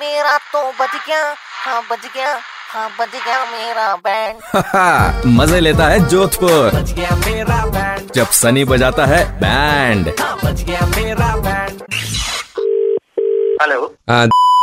मेरा तो बज गया हाँ बज गया हाँ बज गया मेरा बैंड मज़े लेता है जोधपुर। बच गया मेरा बैंड जब सनी बजाता है बैंड हाँ बच गया मेरा बैंड हेलो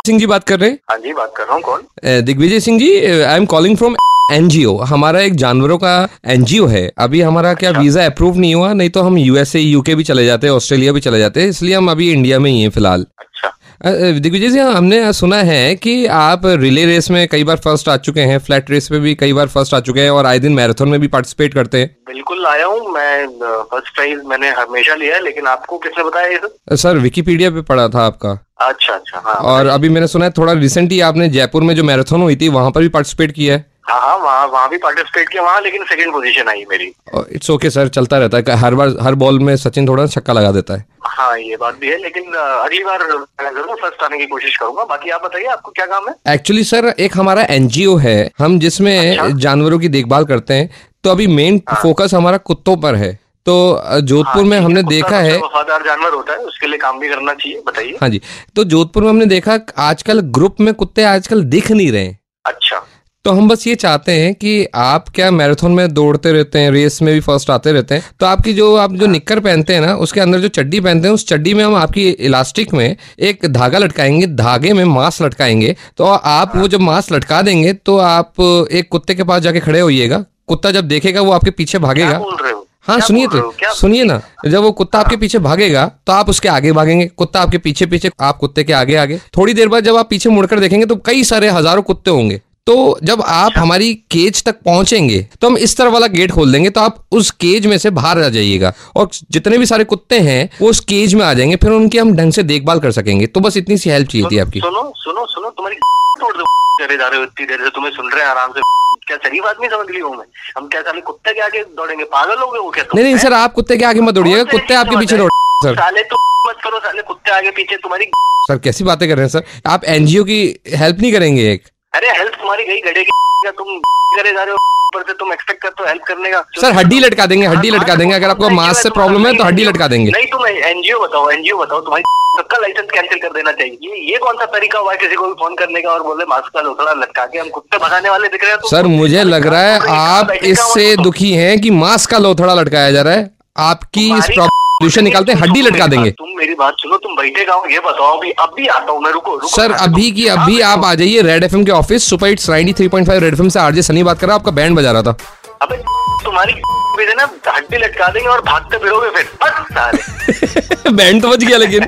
सिंह जी बात कर रहे हैं? हाँ जी बात कर रहा हूँ कौन? Digvijay Singh ji I am calling from NGO हमारा एक जानवरों का एनजीओ है। अभी हमारा क्या वीज़ा अप्रूव नहीं हुआ नहीं तो हम यूएसए यूके भी चले जाते हैं ऑस्ट्रेलिया भी चले जाते हैं इसलिए हम अभी इंडिया में ही हैं फ़िलहाल। अच्छा। दिग्विजय जी हमने सुना है कि आप रिले रेस में कई बार फ़र्स्ट आ चुके हैं फ्लैट रेस में भी कई बार फ़र्स्ट आ चुके हैं और आए दिन मैराथन में भी पार्टिसिपेट करते हैं। बिल्कुल आया हूँ मैं फ़र्स्ट प्राइज मैंने हमेशा लिया है लेकिन आपको किसने बताया ये सर विकीपीडिया पे पढ़ा था आपका। अच्छा अच्छा हाँ और अभी मैंने सुना है थोड़ा रिसेंटली आपने जयपुर में जो मैराथन हुई थी वहाँ पर भी पार्टिसिपेट किया है। हाँ हाँ वहाँ वहाँ भी पार्टिसिपेट किया वहाँ लेकिन सेकंड पोजीशन आई मेरी। इट्स ओके सर चलता रहता है। हर बार हर बॉल में सचिन थोड़ा छक्का लगा देता है। हाँ ये बात भी है लेकिन अगली बार ज़रूर फ़र्स्ट आने की कोशिश करूँगा। बाकी आप बताइए आपको क्या काम है? एक्चुअली सर एक हमारा एनजीओ है। हम जिसमें अच्छा। जानवरों की देखभाल करते हैं तो अभी मेन हाँ? फोकस हमारा कुत्तों पर है। तो जोधपुर हाँ, में हमने देखा है। वफादार जानवर होता है उसके लिए काम भी करना चाहिए बताइए। हाँ जी। तो जोधपुर में हमने देखा आजकल ग्रुप में कुत्ते आजकल दिख नहीं रहे। तो हम बस ये चाहते हैं कि आप क्या मैराथन में दौड़ते रहते हैं रेस में भी फ़र्स्ट आते रहते हैं? तो आपकी जो आप जो निक्कर पहनते हैं ना उसके अंदर जो चड्डी पहनते हैं उस चड्डी में हम आपकी इलास्टिक में एक धागा लटकाएँगे धागे में मांस लटकाएँगे। तो आप वो जब मांस लटका देंगे तो आप एक कुत्ते के पास जाके खड़े होइएगा। कुत्ता जब देखेगा वो आपके पीछे भागेगा। हो? सुनिए? तो सुनिए ना। जब वो कुत्ता आपके पीछे भागेगा तो आप उसके आगे भागेंगे। कुत्ता आपके पीछे पीछे आप कुत्ते के आगे आगे थोड़ी देर बाद जब आप पीछे मुड़कर देखेंगे तो कई सारे हज़ारों कुत्ते होंगे। तो जब आप अच्छा। हमारी केज तक पहुँचेंगे तो हम इस तरह वाला गेट खोल देंगे तो आप उस केज में से बाहर आ जाइएगा। और जितने भी सारे कुत्ते हैं वो उस केज में आ जाएँगे फिर उनकी हम ढंग से देखभाल कर सकेंगे। तो बस इतनी सी हेल्प चाहिए थी आपकी। सुनो सुनो सुनो तुम्हारी तोड़ दो। करे जा रहे हो इतनी देर से तुम्हें सुन रहे हैं आराम से। क्या शरीफ आदमी समझ ली हूँ मैं? हम क्या साले कुत्ते के आगे दौड़ेंगे? पागल हो गए हो क्या नहीं नहीं सर आप कुत्ते के आगे मत दौड़िएगा कुत्ते आपके पीछे दौड़ सर। साले तो मत करो साले कुत्ते आगे पीछे तुम्हारी सर कैसी बातें कर रहे हैं सर? आप एनजीओ की हेल्प नहीं करेंगे एक। अरे हेल्प तुम्हारी गई गड़े की तुम करे जा रहे हो ऊपर से तुम एक्सपेक्ट करते हो हेल्प करने का। सर हड्डी लटका देंगे हड्डी लटका देंगे अगर आपको मांस से प्रॉब्लम है तो हड्डी लटका देंगे। नहीं तुम एनजीओ बताओ एनजीओ बताओ तुम्हारी सबका लाइसेंस कैंसिल कर देना चाहिए। ये ये कौन सा तरीका हुआ है किसी को भी फ़ोन करने का और बोले मास्क का लोथड़ा लटका के हम कुत्ते भगाने वाले दिख रहे हैं तो सर मुझे लग रहा है आप इससे तो- दुखी हैं कि मास्क का लोथड़ा लटकाया जा रहा है। आपकी इस तुम्हारी सोल्यूशन निकालते हैं हड्डी लटका देंगे। तुम मेरी बात सुनो तुम बैठे गाँव ये बताओ अभी अब भी आता हूँ मैं रुको रुको। सर अभी की अभी आप आ जाइए रेड एफएम के office super hits 93.5 red FM से आरजे सनी बात कर रहा आपका बैंड बजा रहा था। अबे तुम्हारी भी देना हड्डी लटका देंगे और भागते फिरोगे फिर। बैंड तो बच गया लेकिन।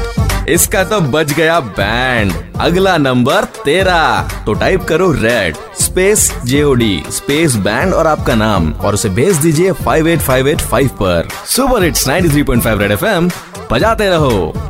इसका तो बच गया बैंड। अगला नंबर तेरा। तो टाइप करो red space JOD space band और आपका नाम। और उसे भेज दीजिए 58585 पर। सुपर हिट्स 93.5 रेड एफएम बजाते रहो।